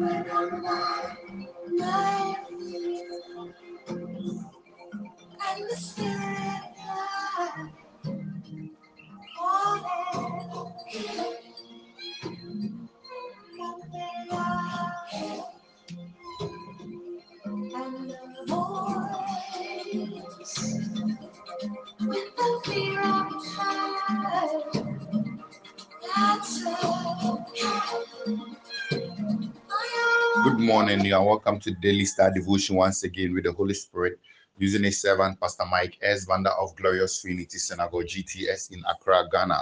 And You are welcome to Daily Star Devotion once again with the Holy Spirit using a servant, Pastor Mike S. Vander of Glorious Trinity Synagogue GTS in Accra, Ghana,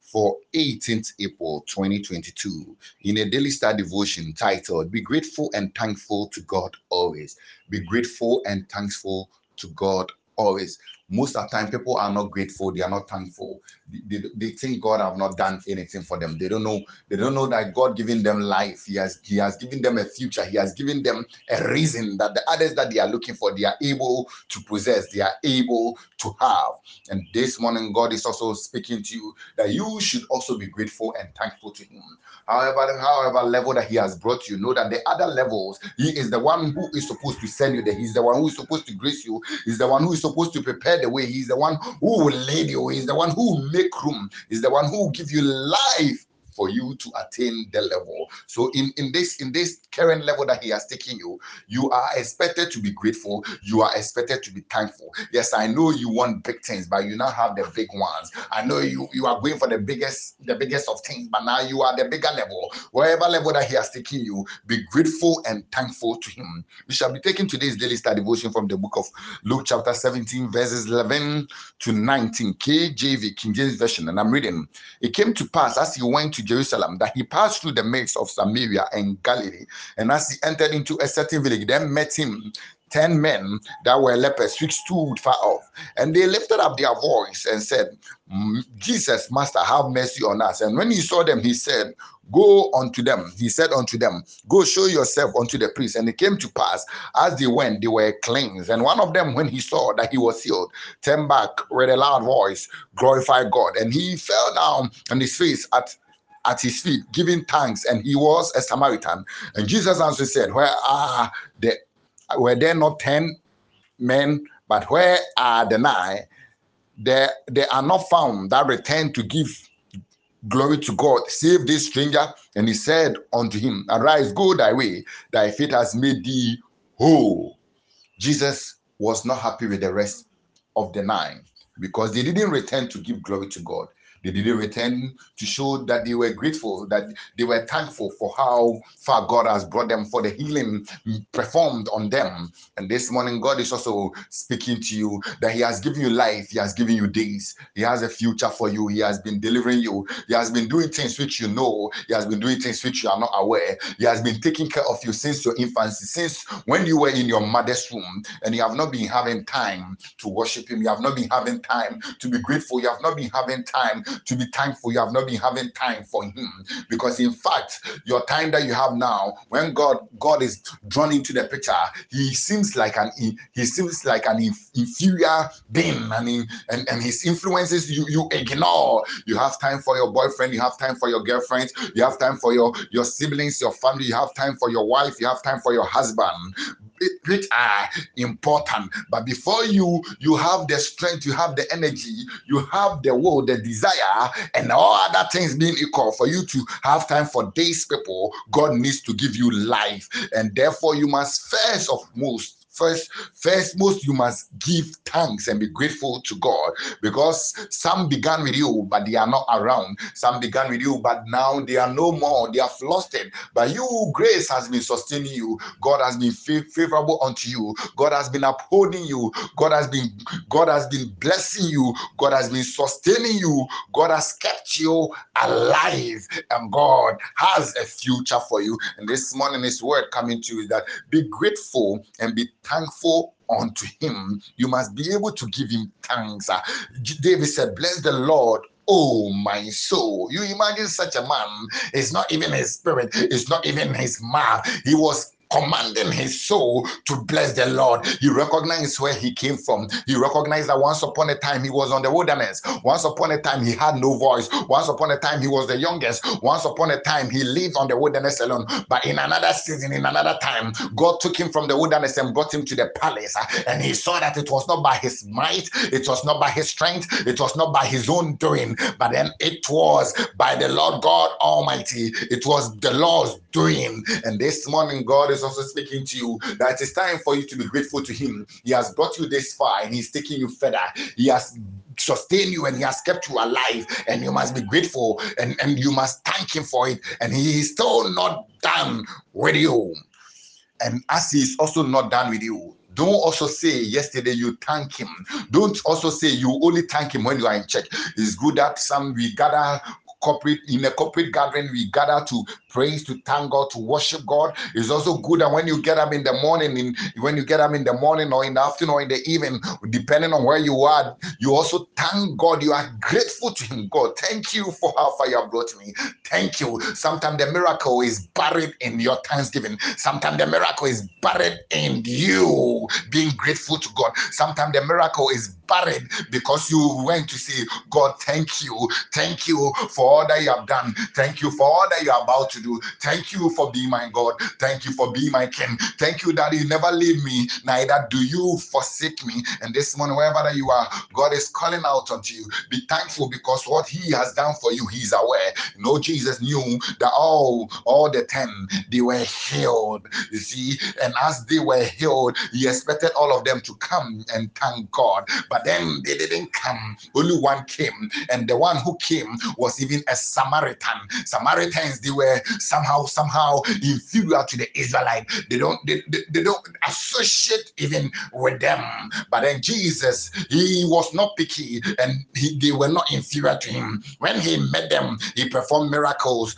for 18th April 2022 in a daily star devotion titled Be Grateful and Thankful to God Always. Be grateful and thankful to God always most of the time people are not grateful they are not thankful. They, they, they, think god have not done anything for them. They don't know they don't know that god giving them life. He has he has given them a future. He has given them a reason that the others that they are looking for they are able to possess they are able to have. And this morning god is also speaking to you that you should also be grateful and thankful to him. However however level that he has brought you know that the other levels he is the one who is supposed to send you there. He's the one who is supposed to grace you. He's the one who is supposed to prepare the way. He's the one who will lead you. He's the one who will make room. He's the one who will give you life for you to attain the level. So in, in this in this current level that he has taken you, you are expected to be grateful. You are expected to be thankful. Yes, I know you want big things, but you now have the big ones. I know you you are going for the biggest the biggest of things, but now you are the bigger level. Wherever level that he has taken you, be grateful and thankful to him. We shall be taking today's daily study devotion from the book of Luke chapter 17 verses 11 to 19 KJV King James version and I'm reading. It came to pass as he went to Jerusalem that he passed through the midst of Samaria and Galilee. And as he entered into a certain village, then met him ten men that were lepers, which stood far off. And they lifted up their voice and said, Jesus, Master, have mercy on us. And when he saw them, he said, Go unto them. He said unto them, Go show yourself unto the priest. And it came to pass as they went, they were cleansed. And one of them, when he saw that he was healed, turned back with a loud voice, glorified God. And he fell down on his face at at his feet, giving thanks, and he was a Samaritan. And Jesus answered said, Where are the were there not ten men, but where are the nine? There they are not found that return to give glory to God, save this stranger. And he said unto him, Arise, go thy way, thy faith has made thee whole. Jesus was not happy with the rest of the nine because they didn't return to give glory to God. They didn't return to show that they were grateful, that they were thankful for how far God has brought them, for the healing performed on them. And this morning, God is also speaking to you that He has given you life, He has given you days, He has a future for you, He has been delivering you, He has been doing things which you know, He has been doing things which you are not aware, He has been taking care of you since your infancy, since when you were in your mother's womb, and you have not been having time to worship Him, you have not been having time to be grateful, you have not been having time to be thankful. You have not been having time for Him because, in fact, your time that you have now, when God God is drawn into the picture, He seems like an He seems like an inferior being, and in, and and His influences you you ignore. You have time for your boyfriend. You have time for your girlfriend. You have time for your your siblings, your family. You have time for your wife. You have time for your husband which are important. But before you you have the strength you have the energy you have the will the desire and all other things being equal for you to have time for these people god needs to give you life. And therefore you must first of most first first most you must give thanks and be grateful to god because some began with you but they are not around. Some began with you but now they are no more. They have lost it but you grace has been sustaining you. God has been favorable unto you. God has been upholding you. God has been god has been blessing you. God has been sustaining you. God has kept you alive. And god has a future for you. And this morning his word coming to you is that be grateful and be thankful unto him. You must be able to give him thanks. Uh, David said, Bless the Lord, Oh, my soul. You imagine such a man, it's not even his spirit, it's not even his mouth. He was commanding his soul to bless the Lord. He recognized where he came from. He recognized that once upon a time he was on the wilderness. Once upon a time he had no voice. Once upon a time he was the youngest. Once upon a time he lived on the wilderness alone. But in another season, in another time, God took him from the wilderness and brought him to the palace. And he saw that it was not by his might, it was not by his strength, it was not by his own doing, but then it was by the Lord God Almighty. It was the Lord's doing. And this morning, God is also speaking to you that it's time for you to be grateful to Him. He has brought you this far and He's taking you further. He has sustained you and He has kept you alive, and you must be grateful and, and you must thank Him for it. And He is still not done with you. And as He is also not done with you, don't also say yesterday you thank him. Don't also say you only thank him when you are in church. It's good that some we gather corporate in a corporate gathering we gather to praise to thank god to worship god. It's also good that when you get up in the morning in when you get up in the morning or in the afternoon or in the evening depending on where you are you also thank god. You are grateful to him. God thank you for how far you have brought me. Thank you. Sometimes the miracle is buried in your thanksgiving. Sometimes the miracle is buried in you being grateful to god. Sometimes the miracle is buried because you went to say god thank you. Thank you for all that you have done. Thank you for all that you are about to do. Thank you for being my God. Thank you for being my King. Thank you that you never leave me, neither do you forsake me. And this morning, wherever that you are, God is calling out unto you. Be thankful because what He has done for you, He's aware. You know, Jesus knew that all, all the ten they were healed. You see, and as they were healed, He expected all of them to come and thank God. But then they didn't come. Only one came, and the one who came was even a Samaritan. Samaritans, they were somehow, somehow inferior to the Israelite. They don't, they, they, they don't associate even with them. But then Jesus, he was not picky and he, they were not inferior to him. When he met them, he performed miracles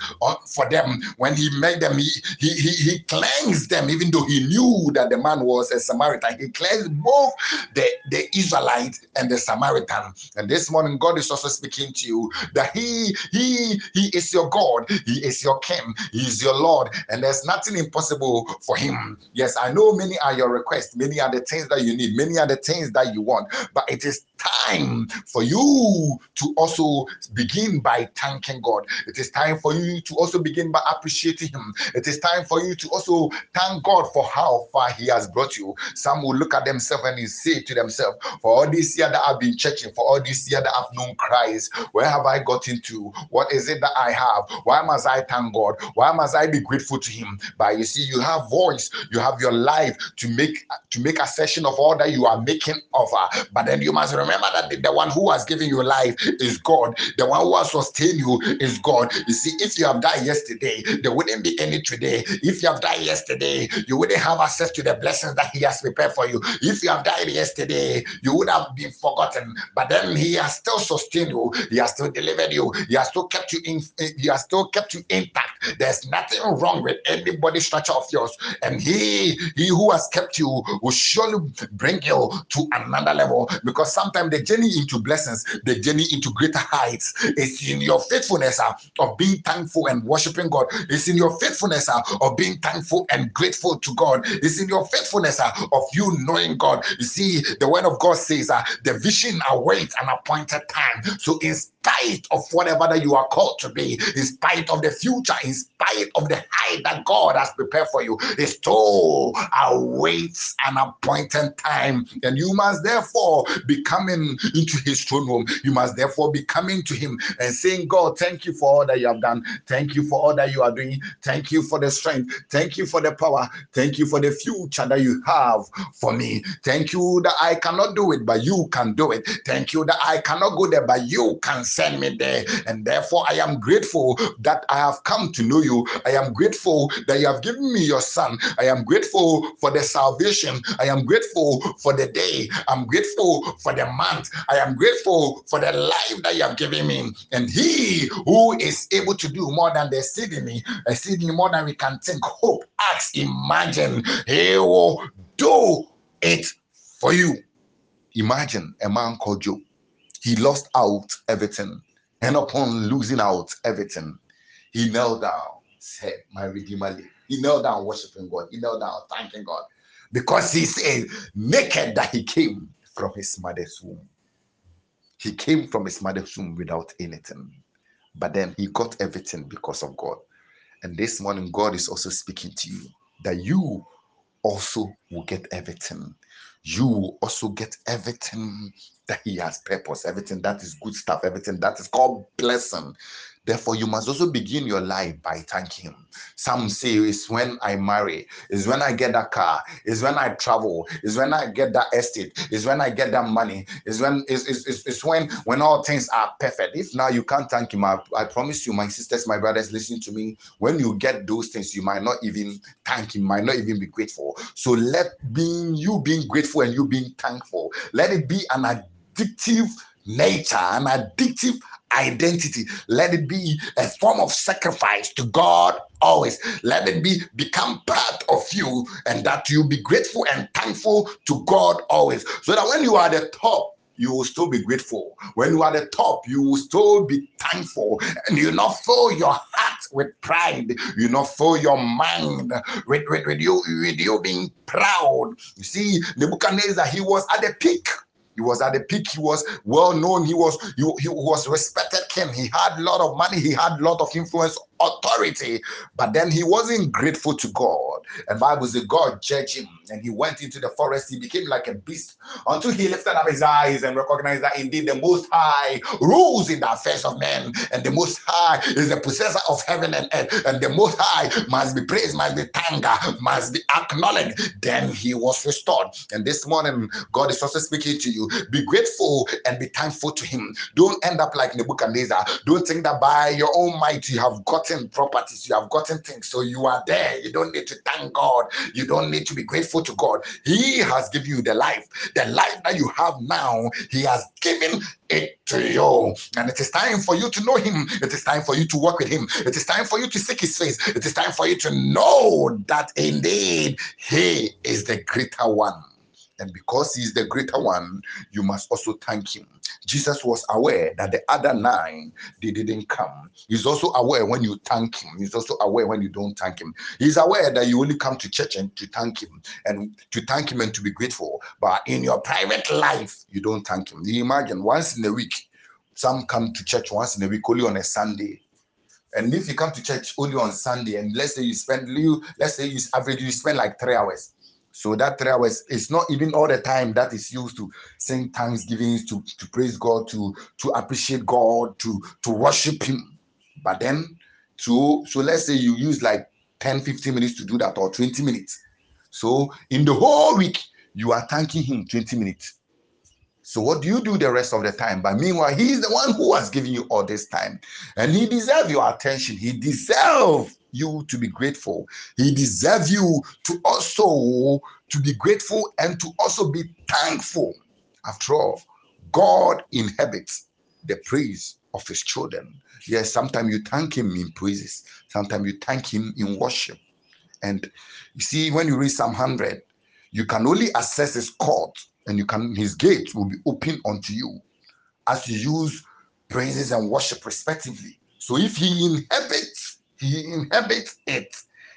for them. When he met them, he, he, he, he cleansed them, even though he knew that the man was a Samaritan. He cleansed both the, the Israelite and the Samaritan. And this morning, God is also speaking to you that he he, he is your God. He is your King. He is your Lord. And there's nothing impossible for him. Yes, I know many are your requests. Many are the things that you need. Many are the things that you want. But it is time for you to also begin by thanking God. It is time for you to also begin by appreciating Him. It is time for you to also thank God for how far He has brought you. Some will look at themselves and say to themselves, For all this year that I've been churching, for all this year that I've known Christ, where have I gotten to? What is it that I have? Why must I thank God? Why must I be grateful to Him? But you see, you have voice, you have your life to make to make a session of all that you are making of her. But then you must remember that the, the one who has given you life is God. The one who has sustained you is God. You see, if you have died yesterday, there wouldn't be any today. If you have died yesterday, you wouldn't have access to the blessings that He has prepared for you. If you have died yesterday, you would have been forgotten. But then He has still sustained you. He has still delivered you. He has still kept you in. He has still kept you intact. There's nothing wrong with any body structure of yours. And He, He who has kept you, will surely bring you to another level. Because sometimes the journey into blessings, the journey into greater heights is in your faithfulness uh, of being thankful and worshiping God. It's in your faithfulness uh, of being thankful and grateful to God. It's in your faithfulness uh, of you knowing God. You see, the word of God says uh, the vision awaits an appointed time. So in spite of whatever that you are called to be, in spite of the future, in spite of the height that God has prepared for you, it still awaits an appointed time. And you must therefore be coming into his throne room. You must therefore be coming to him and saying, God, thank you for all that you have done. Thank you for all that you are doing. Thank you for the strength. Thank you for the power. Thank you for the future that you have for me. Thank you that I cannot do it, but you can do it. Thank you that I cannot go there, but you can send me there. And therefore, I am grateful that I have come to know you. I am grateful that you have given me your son. I am grateful for the salvation. I am grateful for the day. I'm grateful for the month. I am grateful for the life that you have given me. And he who is able to do more than the exceedingly, exceedingly more than we can think, hope, ask, imagine, he will do it for you. Imagine a man called Job. He lost out everything. And upon losing out everything, he knelt down, said, My Redeemer. He knelt down worshiping God. He knelt down thanking God because he said, naked that he came from his mother's womb. He came from his mother's womb without anything, but then he got everything because of God. And this morning, God is also speaking to you that you also will get everything. You will also get everything that He has purpose, everything that is good stuff, everything that is called blessing. Therefore, you must also begin your life by thanking Him. Some say it's when I marry, is when I get that car, is when I travel, is when I get that estate, is when I get that money, is when is is, is, is when when all things are perfect. If now you can't thank Him, I, I promise you, my sisters, my brothers, listen to me. When you get those things, you might not even thank Him, might not even be grateful. So let being you being grateful and you being thankful, let it be an addictive nature, an addictive identity. Let it be a form of sacrifice to God always. Let it be become part of you and that you be grateful and thankful to God always. So that when you are the top, you will still be grateful. When you are the top, you will still be thankful. And you not fill your heart with pride. You not fill your mind with, with, with you with you being proud. You see, Nebuchadnezzar, he was at the peak he was at the peak. He was well known. He was he, he was respected king. He had a lot of money. He had a lot of influence, authority. But then he wasn't grateful to God. And Bible says God judged him, and he went into the forest. He became like a beast until he lifted up his eyes and recognized that indeed the Most High rules in the affairs of men, and the Most High is the possessor of heaven and earth, and the Most High must be praised, must be thanked, must be acknowledged. Then he was restored. And this morning, God is also speaking to you. Be grateful and be thankful to Him. Don't end up like Nebuchadnezzar. Don't think that by your own might you have gotten properties, you have gotten things, so you are there. You don't need to thank God. You don't need to be grateful to God. He has given you the life. The life that you have now, He has given it to you. And it is time for you to know Him. It is time for you to work with Him. It is time for you to seek His face. It is time for you to know that indeed He is the greater one. And because he is the greater one, you must also thank him. Jesus was aware that the other nine they didn't come. He's also aware when you thank him. He's also aware when you don't thank him. He's aware that you only come to church and to thank him and to thank him and to be grateful. But in your private life, you don't thank him. You imagine once in a week, some come to church once in a week, only on a Sunday. And if you come to church only on Sunday, and let's say you spend let's say you average you spend like three hours so that three hours is not even all the time that is used to sing thanksgivings, to, to praise God, to, to appreciate God, to, to worship Him. But then, so, so let's say you use like 10, 15 minutes to do that or 20 minutes. So in the whole week, you are thanking Him 20 minutes. So what do you do the rest of the time? But meanwhile, He is the one who has given you all this time. And He deserves your attention. He deserves you to be grateful. He deserves you to also to be grateful and to also be thankful. After all, God inhabits the praise of his children. Yes, sometimes you thank him in praises, sometimes you thank him in worship. And you see, when you read Psalm 100, you can only access his court and you can his gates will be open unto you as you use praises and worship respectively. So if he inhabits he inhabits it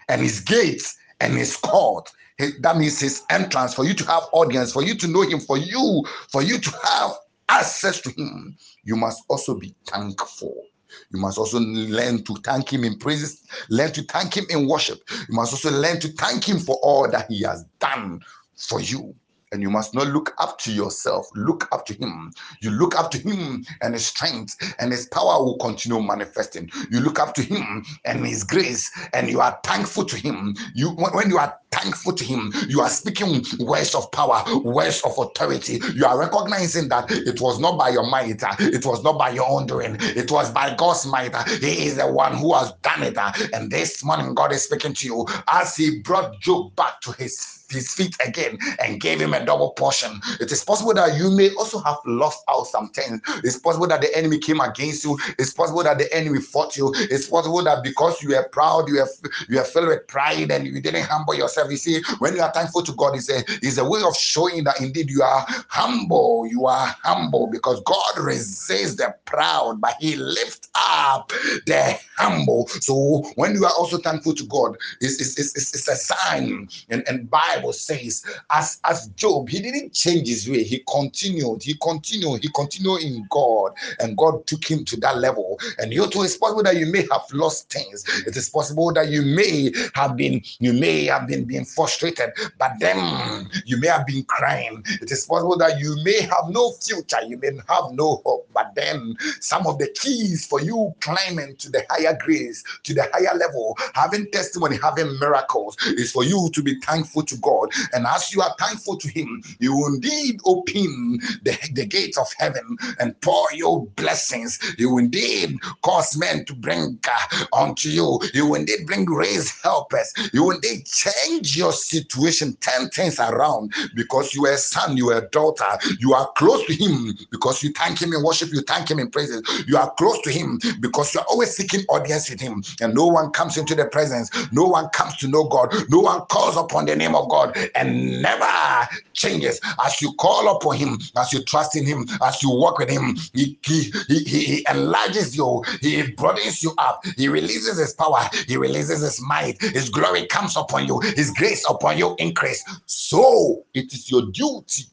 and his gates and his court. That means his entrance for you to have audience for you to know him for you for you to have access to him. You must also be thankful. You must also learn to thank him in praises learn to thank him in worship. You must also learn to thank him for all that he has done for you and you must not look up to yourself. Look up to him. You look up to him and his strength and his power will continue manifesting. You look up to him and his grace and you are thankful to him. You when you are thankful to him you are speaking words of power words of authority. You are recognizing that it was not by your might it was not by your own doing. It was by god's might. He is the one who has done it. And this morning god is speaking to you. As he brought job back to his his feet again and gave him a double portion. It is possible that you may also have lost out some things. It's possible that the enemy came against you. It's possible that the enemy fought you. It's possible that because you are proud, you are you are filled with pride and you didn't humble yourself. You see, when you are thankful to God, it's a, it's a way of showing that indeed you are humble. You are humble because God resists the proud, but he lifts up the humble. So when you are also thankful to God, it's, it's, it's, it's a sign. And, and Bible says, as, as Job, he didn't change his way. He continued, he continued, he continued in God. And God took him to that level. And you too, it's possible that you may have lost things. It is possible that you may have been, you may have been being frustrated, but then you may have been crying. It is possible that you may have no future, you may have no hope, but then some of the keys for you climbing to the higher grace, to the higher level, having testimony, having miracles, is for you to be thankful to God. And as you are thankful to Him, you will indeed open the, the gates of heaven and pour your blessings. You will indeed cause men to bring uh, unto you. You will indeed bring raise helpers. You will indeed change your situation, turn things around because you are a son, you are a daughter. You are close to Him because you thank Him in worship, you thank Him in praises. You are close to Him because you are always seeking audience with Him, and no one comes into the presence, no one comes to know God, no one calls upon the name of God and never changes. As you call upon Him, as you trust in Him, as you walk with Him, He, he, he, he enlarges you, He broadens you up, He releases His power, He releases His might, His glory comes upon you, His grace upon you increase. So it is your duty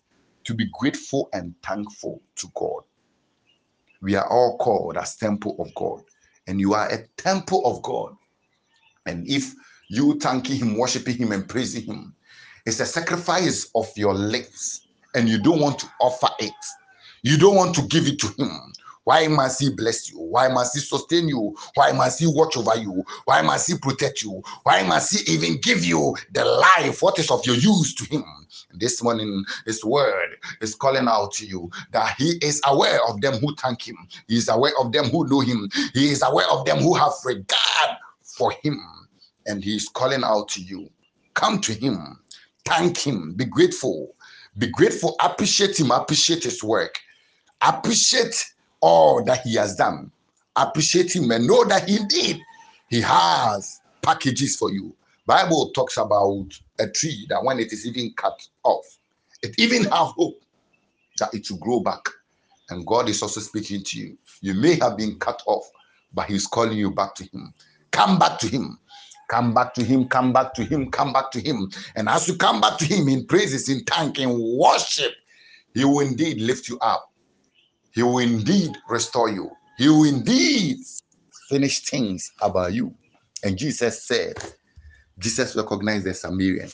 to be grateful and thankful to God. We are all called as temple of God, and you are a temple of God. And if you thanking Him, worshiping Him, and praising Him, it's a sacrifice of your lips, and you don't want to offer it. You don't want to give it to Him. Why must He bless you? Why must He sustain you? Why must He watch over you? Why must He protect you? Why must He even give you the life? What is of your use to Him? This morning, His word is calling out to you that He is aware of them who thank Him. He is aware of them who know Him. He is aware of them who have regard for Him. And He is calling out to you. Come to Him. Thank Him. Be grateful. Be grateful. Appreciate Him. Appreciate His work. Appreciate all that He has done. Appreciate Him and know that indeed He has packages for you. Bible talks about a tree that when it is even cut off, it even have hope that it will grow back. And God is also speaking to you. You may have been cut off, but He's calling you back to Him. Come back to Him. Come back to Him. Come back to Him. Come back to Him. And as you come back to Him in praises, in thank, in worship, He will indeed lift you up. He will indeed restore you. He will indeed finish things about you. And Jesus said, Jesus recognized the Samaritan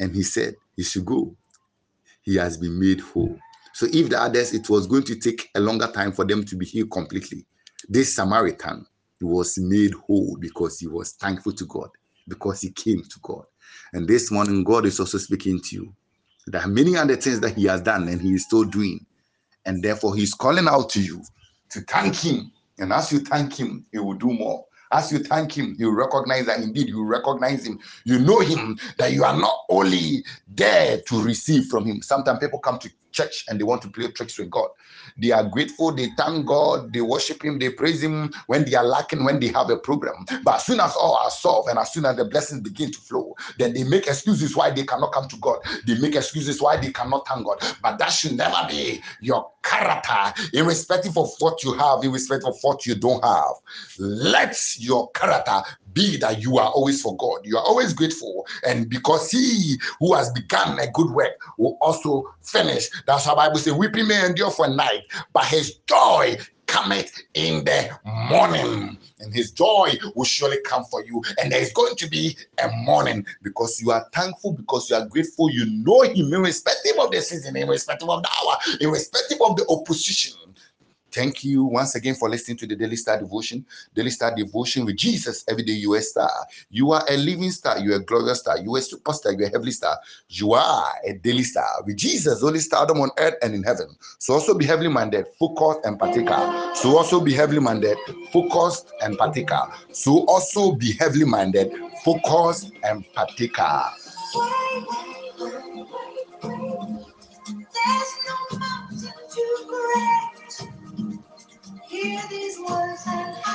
and he said, He should go. He has been made whole. So if the others, it was going to take a longer time for them to be healed completely. This Samaritan was made whole because he was thankful to God, because he came to God. And this morning, God is also speaking to you. There are many other things that he has done and he is still doing. And therefore, he's calling out to you to thank him. And as you thank him, he will do more. As you thank him, you recognize that indeed you recognize him. You know him, that you are not only there to receive from him. Sometimes people come to church and they want to play tricks with God. They are grateful, they thank God, they worship Him, they praise Him when they are lacking, when they have a program. But as soon as all are solved and as soon as the blessings begin to flow, then they make excuses why they cannot come to God. They make excuses why they cannot thank God. But that should never be your character, irrespective of what you have, irrespective of what you don't have. Let your character be that you are always for God. You are always grateful. And because he who has begun a good work will also finish. That's how Bible says, weeping may endure for a night, but his joy cometh in the morning. And his joy will surely come for you. And there is going to be a morning because you are thankful, because you are grateful. You know him, irrespective of the season, irrespective of the hour, irrespective of the opposition. Thank you once again for listening to the Daily Star Devotion. Daily Star Devotion with Jesus every day. You are a star. You are a living star. You are a glorious star. You are a superstar. You are a heavenly star. You are a daily star with Jesus, only stardom on earth and in heaven. So also be heavenly minded, focused and particular. So also be heavenly minded, focused and particular. So also be heavenly minded, focused and particular. hear these words and